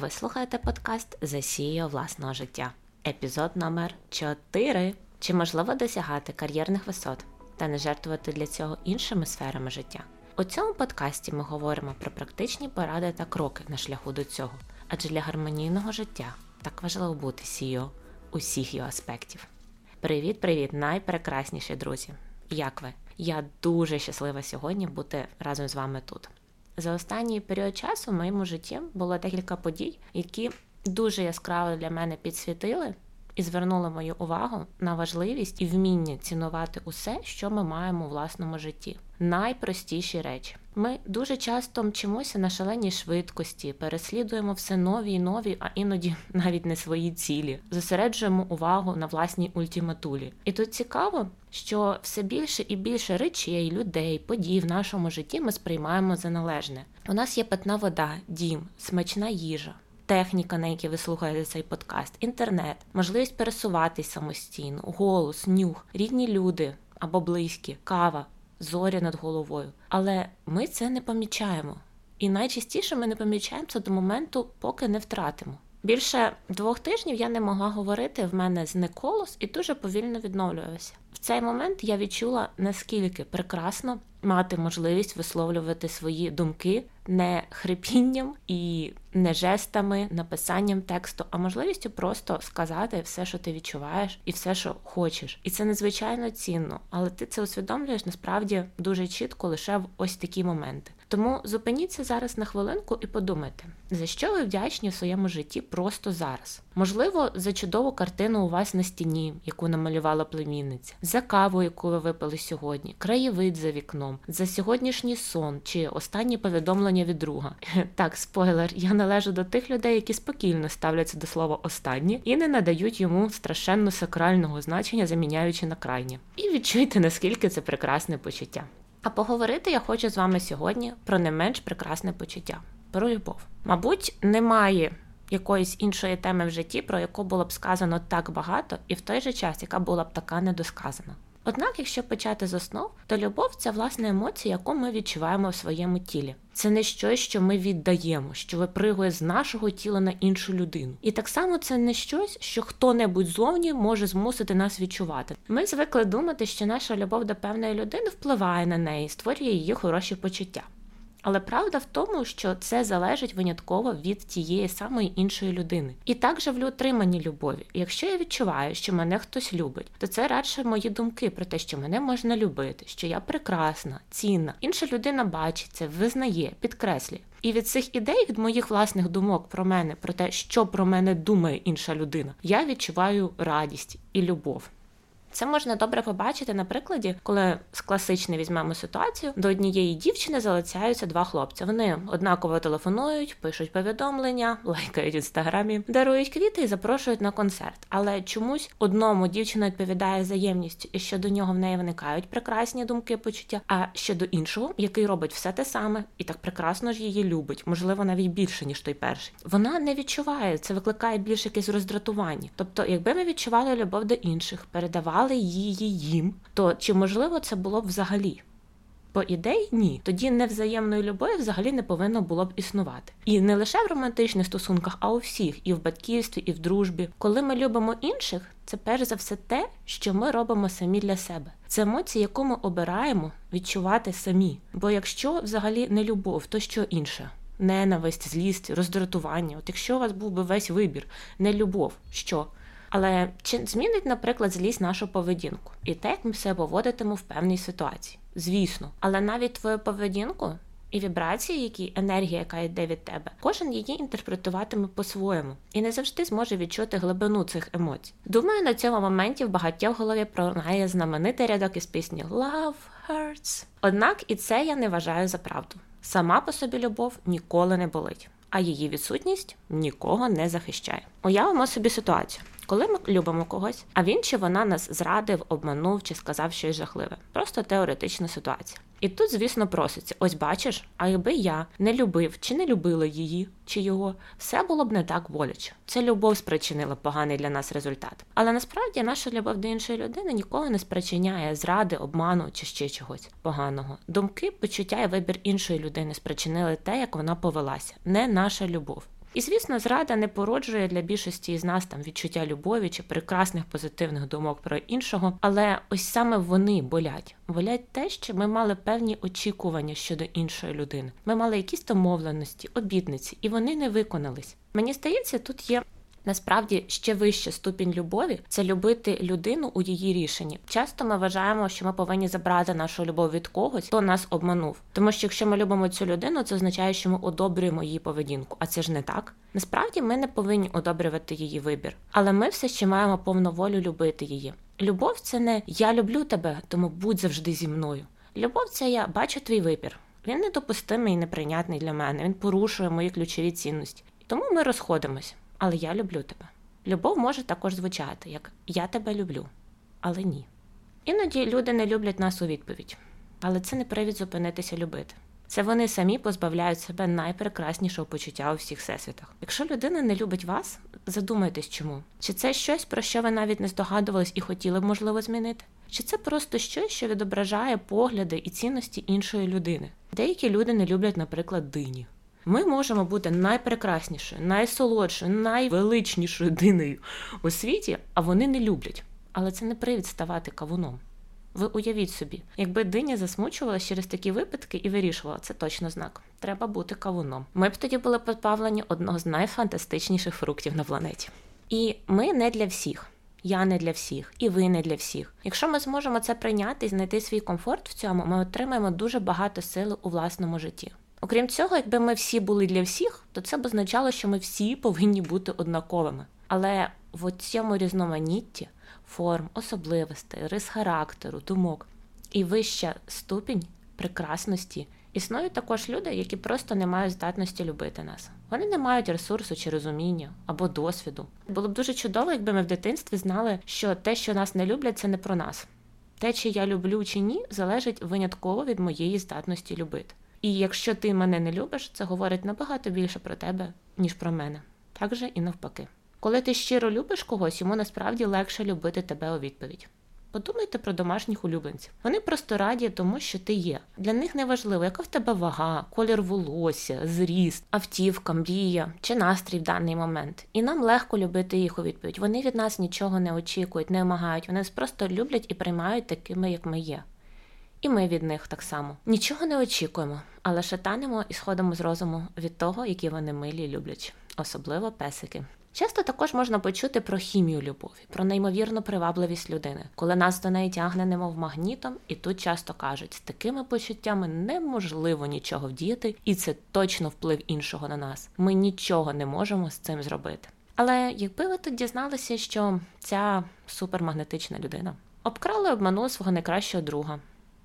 Ви слухаєте подкаст Засію власного життя. Епізод номер 4. Чи можливо досягати кар'єрних висот та не жертвувати для цього іншими сферами життя? У цьому подкасті ми говоримо про практичні поради та кроки на шляху до цього, адже для гармонійного життя так важливо бути CEO усіх його аспектів. Привіт-привіт, найпрекрасніші друзі! Як ви? Я дуже щаслива сьогодні бути разом з вами тут. За останній період часу в моєму житті було декілька подій, які дуже яскраво для мене підсвітили і звернули мою увагу на важливість і вміння цінувати усе, що ми маємо у власному житті. Найпростіші речі. Ми дуже часто мчимося на шаленій швидкості, переслідуємо все нові і нові, а іноді навіть не свої цілі, зосереджуємо увагу на власній ультиматулі. І тут цікаво, що все більше і більше речей, людей, подій в нашому житті ми сприймаємо за належне. У нас є питна вода, дім, смачна їжа. Техніка, на якій ви слухаєте цей подкаст, інтернет, можливість пересуватись самостійно, голос, нюх, рідні люди або близькі, кава, зорі над головою. Але ми це не помічаємо. І найчастіше ми не помічаємо це до моменту, поки не втратимо. Більше двох тижнів я не могла говорити, в мене зник голос і дуже повільно відновлювався. Цей момент я відчула наскільки прекрасно мати можливість висловлювати свої думки не хрипінням і не жестами, написанням тексту, а можливістю просто сказати все, що ти відчуваєш, і все, що хочеш. І це надзвичайно цінно, але ти це усвідомлюєш насправді дуже чітко лише в ось такі моменти. Тому зупиніться зараз на хвилинку і подумайте, за що ви вдячні в своєму житті просто зараз. Можливо, за чудову картину у вас на стіні, яку намалювала племінниця, за каву, яку ви випили сьогодні, краєвид за вікном, за сьогоднішній сон чи останні повідомлення від друга. Так, спойлер, я належу до тих людей, які спокійно ставляться до слова останні і не надають йому страшенно сакрального значення, заміняючи на крайнє. І відчуйте, наскільки це прекрасне почуття. А поговорити я хочу з вами сьогодні про не менш прекрасне почуття про любов. Мабуть, немає якоїсь іншої теми в житті, про яку було б сказано так багато, і в той же час, яка була б така недосказана. Однак, якщо почати з основ, то любов це власне емоція, яку ми відчуваємо в своєму тілі. Це не щось, що ми віддаємо, що випригує з нашого тіла на іншу людину. І так само це не щось, що хто-небудь зовні може змусити нас відчувати. Ми звикли думати, що наша любов до певної людини впливає на неї, створює її хороші почуття. Але правда в тому, що це залежить винятково від тієї самої іншої людини. І так же в отриманні любові. Якщо я відчуваю, що мене хтось любить, то це радше мої думки про те, що мене можна любити, що я прекрасна, цінна. Інша людина бачить це, визнає, підкреслює. І від цих ідей, від моїх власних думок про мене, про те, що про мене думає інша людина, я відчуваю радість і любов. Це можна добре побачити на прикладі, коли з класичної візьмемо ситуацію, до однієї дівчини залицяються два хлопці. Вони однаково телефонують, пишуть повідомлення, лайкають в інстаграмі, дарують квіти і запрошують на концерт. Але чомусь одному дівчина відповідає взаємністю, і що до нього в неї виникають прекрасні думки, почуття. А щодо іншого, який робить все те саме, і так прекрасно ж її любить, можливо, навіть більше ніж той перший. Вона не відчуває це, викликає більше якесь роздратування. Тобто, якби ми відчували любов до інших, передавали давали її їм, то чи можливо це було б взагалі? По ідеї, ні. Тоді невзаємної любові взагалі не повинно було б існувати. І не лише в романтичних стосунках, а у всіх, і в батьківстві, і в дружбі. Коли ми любимо інших, це перш за все те, що ми робимо самі для себе. Це емоції, яку ми обираємо відчувати самі. Бо якщо взагалі не любов, то що інше? Ненависть, злість, роздратування. От якщо у вас був би весь вибір, не любов, що? Але чи змінить, наприклад, злість нашу поведінку і те, як ми себе поводитимо в певній ситуації? Звісно, але навіть твою поведінку і вібрації, які енергія, яка йде від тебе, кожен її інтерпретуватиме по-своєму і не завжди зможе відчути глибину цих емоцій. Думаю, на цьому моменті в багатьох голові пролунає знаменитий рядок із пісні Love Hurts. Однак і це я не вважаю за правду. Сама по собі любов ніколи не болить, а її відсутність нікого не захищає. Уявимо собі ситуацію коли ми любимо когось, а він чи вона нас зрадив, обманув чи сказав щось жахливе. Просто теоретична ситуація. І тут, звісно, проситься: ось бачиш, а якби я не любив чи не любила її чи його, все було б не так боляче. Це любов спричинила поганий для нас результат. Але насправді наша любов до іншої людини ніколи не спричиняє зради, обману чи ще чогось поганого. Думки, почуття і вибір іншої людини спричинили те, як вона повелася, не наша любов. І звісно, зрада не породжує для більшості із нас там відчуття любові чи прекрасних позитивних думок про іншого. Але ось саме вони болять. Болять те, що ми мали певні очікування щодо іншої людини. Ми мали якісь домовленості, обітниці, і вони не виконались. Мені здається, тут є Насправді ще вища ступінь любові це любити людину у її рішенні. Часто ми вважаємо, що ми повинні забрати нашу любов від когось, хто нас обманув. Тому що якщо ми любимо цю людину, це означає, що ми одобрюємо її поведінку. А це ж не так. Насправді ми не повинні одобрювати її вибір, але ми все ще маємо повну волю любити її. Любов це не я люблю тебе, тому будь завжди зі мною. Любов це я бачу твій вибір. Він недопустимий і неприйнятний для мене. Він порушує мої ключові цінності. Тому ми розходимось але я люблю тебе. Любов може також звучати як Я тебе люблю, але ні. Іноді люди не люблять нас у відповідь, але це не привід зупинитися любити. Це вони самі позбавляють себе найпрекраснішого почуття у всіх всесвітах. Якщо людина не любить вас, задумайтесь чому. Чи це щось, про що ви навіть не здогадувались і хотіли б, можливо, змінити? Чи це просто щось, що відображає погляди і цінності іншої людини? Деякі люди не люблять, наприклад, дині. Ми можемо бути найпрекраснішою, найсолодшою, найвеличнішою диною у світі, а вони не люблять. Але це не привід ставати кавуном. Ви уявіть собі, якби диня засмучувалася через такі випадки і вирішувала, це точно знак. Треба бути кавуном. Ми б тоді були позбавлені одного з найфантастичніших фруктів на планеті. І ми не для всіх. Я не для всіх, і ви не для всіх. Якщо ми зможемо це прийняти і знайти свій комфорт в цьому, ми отримаємо дуже багато сили у власному житті. Окрім цього, якби ми всі були для всіх, то це б означало, що ми всі повинні бути однаковими. Але в цьому різноманітті форм, особливостей, рис характеру, думок і вища ступінь прекрасності існують також люди, які просто не мають здатності любити нас. Вони не мають ресурсу чи розуміння або досвіду. Було б дуже чудово, якби ми в дитинстві знали, що те, що нас не люблять, це не про нас. Те, чи я люблю чи ні, залежить винятково від моєї здатності любити. І якщо ти мене не любиш, це говорить набагато більше про тебе, ніж про мене. Так же і навпаки. Коли ти щиро любиш когось, йому насправді легше любити тебе у відповідь. Подумайте про домашніх улюбленців. Вони просто раді тому, що ти є. Для них не важливо, яка в тебе вага, колір волосся, зріст, автівка, мрія чи настрій в даний момент. І нам легко любити їх у відповідь. Вони від нас нічого не очікують, не вимагають. Вони нас просто люблять і приймають такими, як ми є. І ми від них так само. Нічого не очікуємо, але шатанемо і сходимо з розуму від того, які вони милі люблять, особливо песики. Часто також можна почути про хімію любові, про неймовірну привабливість людини, коли нас до неї тягне, немов магнітом, і тут часто кажуть, з такими почуттями неможливо нічого вдіяти, і це точно вплив іншого на нас. Ми нічого не можемо з цим зробити. Але якби ви тут дізналися, що ця супермагнетична людина обкрала і обманула свого найкращого друга,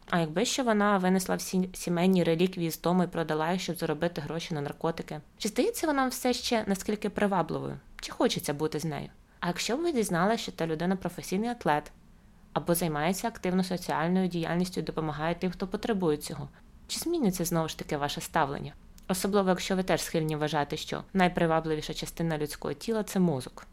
а якби ще вона винесла всі сімейні реліквії з дому і продала їх, щоб заробити гроші на наркотики, чи здається вона все ще наскільки привабливою? Чи хочеться бути з нею? А якщо б ви дізналися, що та людина професійний атлет або займається активно соціальною діяльністю і допомагає тим, хто потребує цього, чи зміниться знову ж таки ваше ставлення? Особливо, якщо ви теж схильні вважати, що найпривабливіша частина людського тіла це мозок.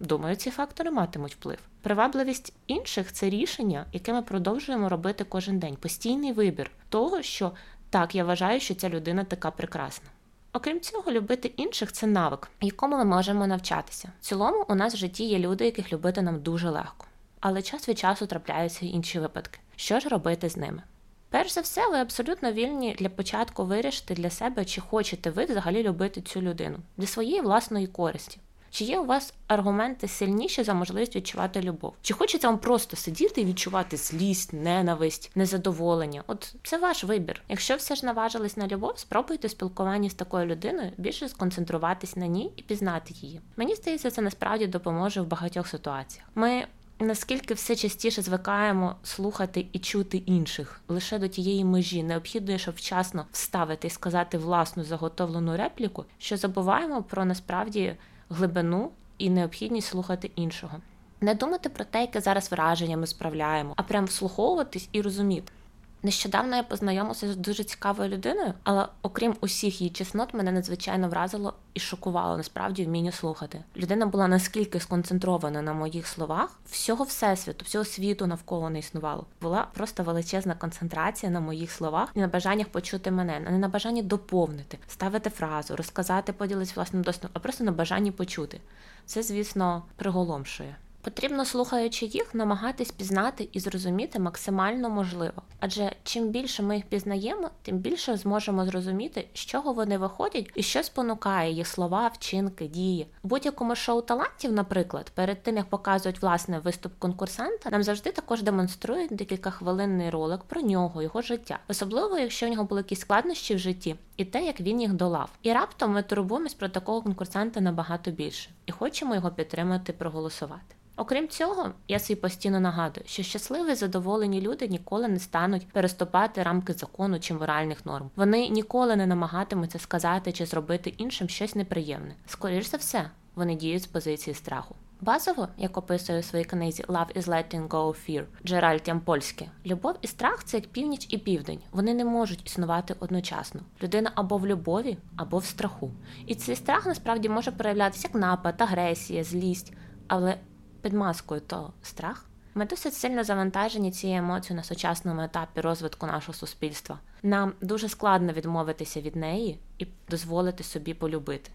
Думаю, ці фактори матимуть вплив. Привабливість інших це рішення, яке ми продовжуємо робити кожен день. Постійний вибір того, що так, я вважаю, що ця людина така прекрасна. Окрім цього, любити інших це навик, якому ми можемо навчатися. В цілому, у нас в житті є люди, яких любити нам дуже легко. Але час від часу трапляються інші випадки. Що ж робити з ними? Перш за все, ви абсолютно вільні для початку вирішити для себе, чи хочете ви взагалі любити цю людину для своєї власної користі. Чи є у вас аргументи сильніші за можливість відчувати любов? Чи хочеться вам просто сидіти і відчувати злість, ненависть, незадоволення? От це ваш вибір. Якщо все ж наважились на любов, спробуйте спілкування з такою людиною більше сконцентруватись на ній і пізнати її. Мені здається, це насправді допоможе в багатьох ситуаціях. Ми Наскільки все частіше звикаємо слухати і чути інших лише до тієї межі, необхідно, щоб вчасно вставити і сказати власну заготовлену репліку, що забуваємо про насправді глибину і необхідність слухати іншого. Не думати про те, яке зараз враження ми справляємо, а прям вслуховуватись і розуміти. Нещодавно я познайомилася з дуже цікавою людиною, але окрім усіх її чеснот, мене надзвичайно вразило і шокувало насправді вміння слухати. Людина була наскільки сконцентрована на моїх словах, всього всесвіту, всього світу навколо не існувало. Була просто величезна концентрація на моїх словах і на бажаннях почути мене, не на бажанні доповнити, ставити фразу, розказати, поділитися власним досвідом, а просто на бажанні почути. Це, звісно, приголомшує. Потрібно, слухаючи їх, намагатись пізнати і зрозуміти максимально можливо. Адже чим більше ми їх пізнаємо, тим більше зможемо зрозуміти, з чого вони виходять і що спонукає їх слова, вчинки, дії. У будь-якому шоу талантів, наприклад, перед тим як показують власне виступ конкурсанта, нам завжди також демонструють декілька хвилинний ролик про нього, його життя, особливо якщо в нього були якісь складнощі в житті, і те, як він їх долав. І раптом ми турбуємось про такого конкурсанта набагато більше і хочемо його підтримати, проголосувати. Окрім цього, я собі постійно нагадую, що щасливі задоволені люди ніколи не стануть переступати рамки закону чи моральних норм. Вони ніколи не намагатимуться сказати чи зробити іншим щось неприємне. Скоріш за все, вони діють з позиції страху. Базово, як описує у своїй книзі Love is letting go fear Джеральд Ямпольське, любов і страх це як північ і південь. Вони не можуть існувати одночасно. Людина або в любові, або в страху. І цей страх насправді може проявлятися як напад, агресія, злість, але під маскою то страх. Ми досить сильно завантажені цією емоцією на сучасному етапі розвитку нашого суспільства. Нам дуже складно відмовитися від неї і дозволити собі полюбити.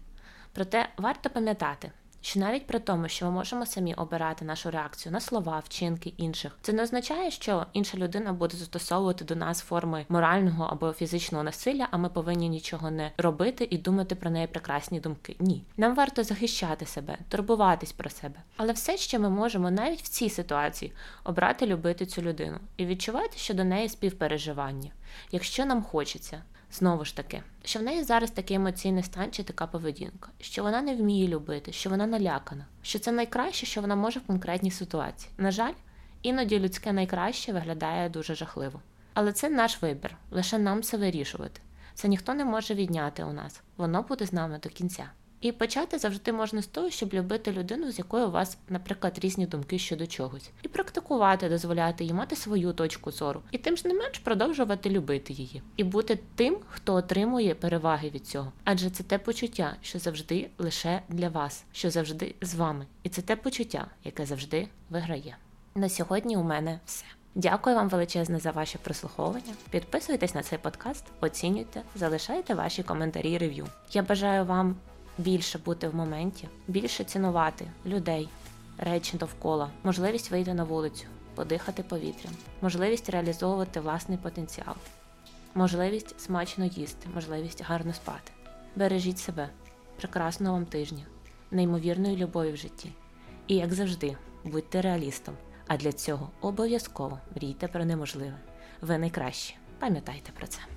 Проте варто пам'ятати, що навіть при тому, що ми можемо самі обирати нашу реакцію на слова, вчинки інших, це не означає, що інша людина буде застосовувати до нас форми морального або фізичного насилля, а ми повинні нічого не робити і думати про неї прекрасні думки. Ні, нам варто захищати себе, турбуватись про себе. Але все, що ми можемо навіть в цій ситуації обрати любити цю людину і відчувати, що до неї співпереживання, якщо нам хочеться. Знову ж таки, що в неї зараз такий емоційний стан чи така поведінка, що вона не вміє любити, що вона налякана, що це найкраще, що вона може в конкретній ситуації. На жаль, іноді людське найкраще виглядає дуже жахливо. Але це наш вибір, лише нам це вирішувати. Це ніхто не може відняти у нас, воно буде з нами до кінця. І почати завжди можна з того, щоб любити людину, з якою у вас, наприклад, різні думки щодо чогось, і практикувати, дозволяти їй мати свою точку зору, і тим ж не менш продовжувати любити її, і бути тим, хто отримує переваги від цього. Адже це те почуття, що завжди лише для вас, що завжди з вами, і це те почуття, яке завжди виграє. На сьогодні у мене все. Дякую вам величезне за ваше прослуховування. Підписуйтесь на цей подкаст, оцінюйте, залишайте ваші коментарі рев'ю. Я бажаю вам більше бути в моменті, більше цінувати людей, речі довкола, можливість вийти на вулицю, подихати повітрям, можливість реалізовувати власний потенціал, можливість смачно їсти, можливість гарно спати. Бережіть себе, прекрасного вам тижня, неймовірної любові в житті. І, як завжди, будьте реалістом. А для цього обов'язково мрійте про неможливе. Ви найкращі. Пам'ятайте про це.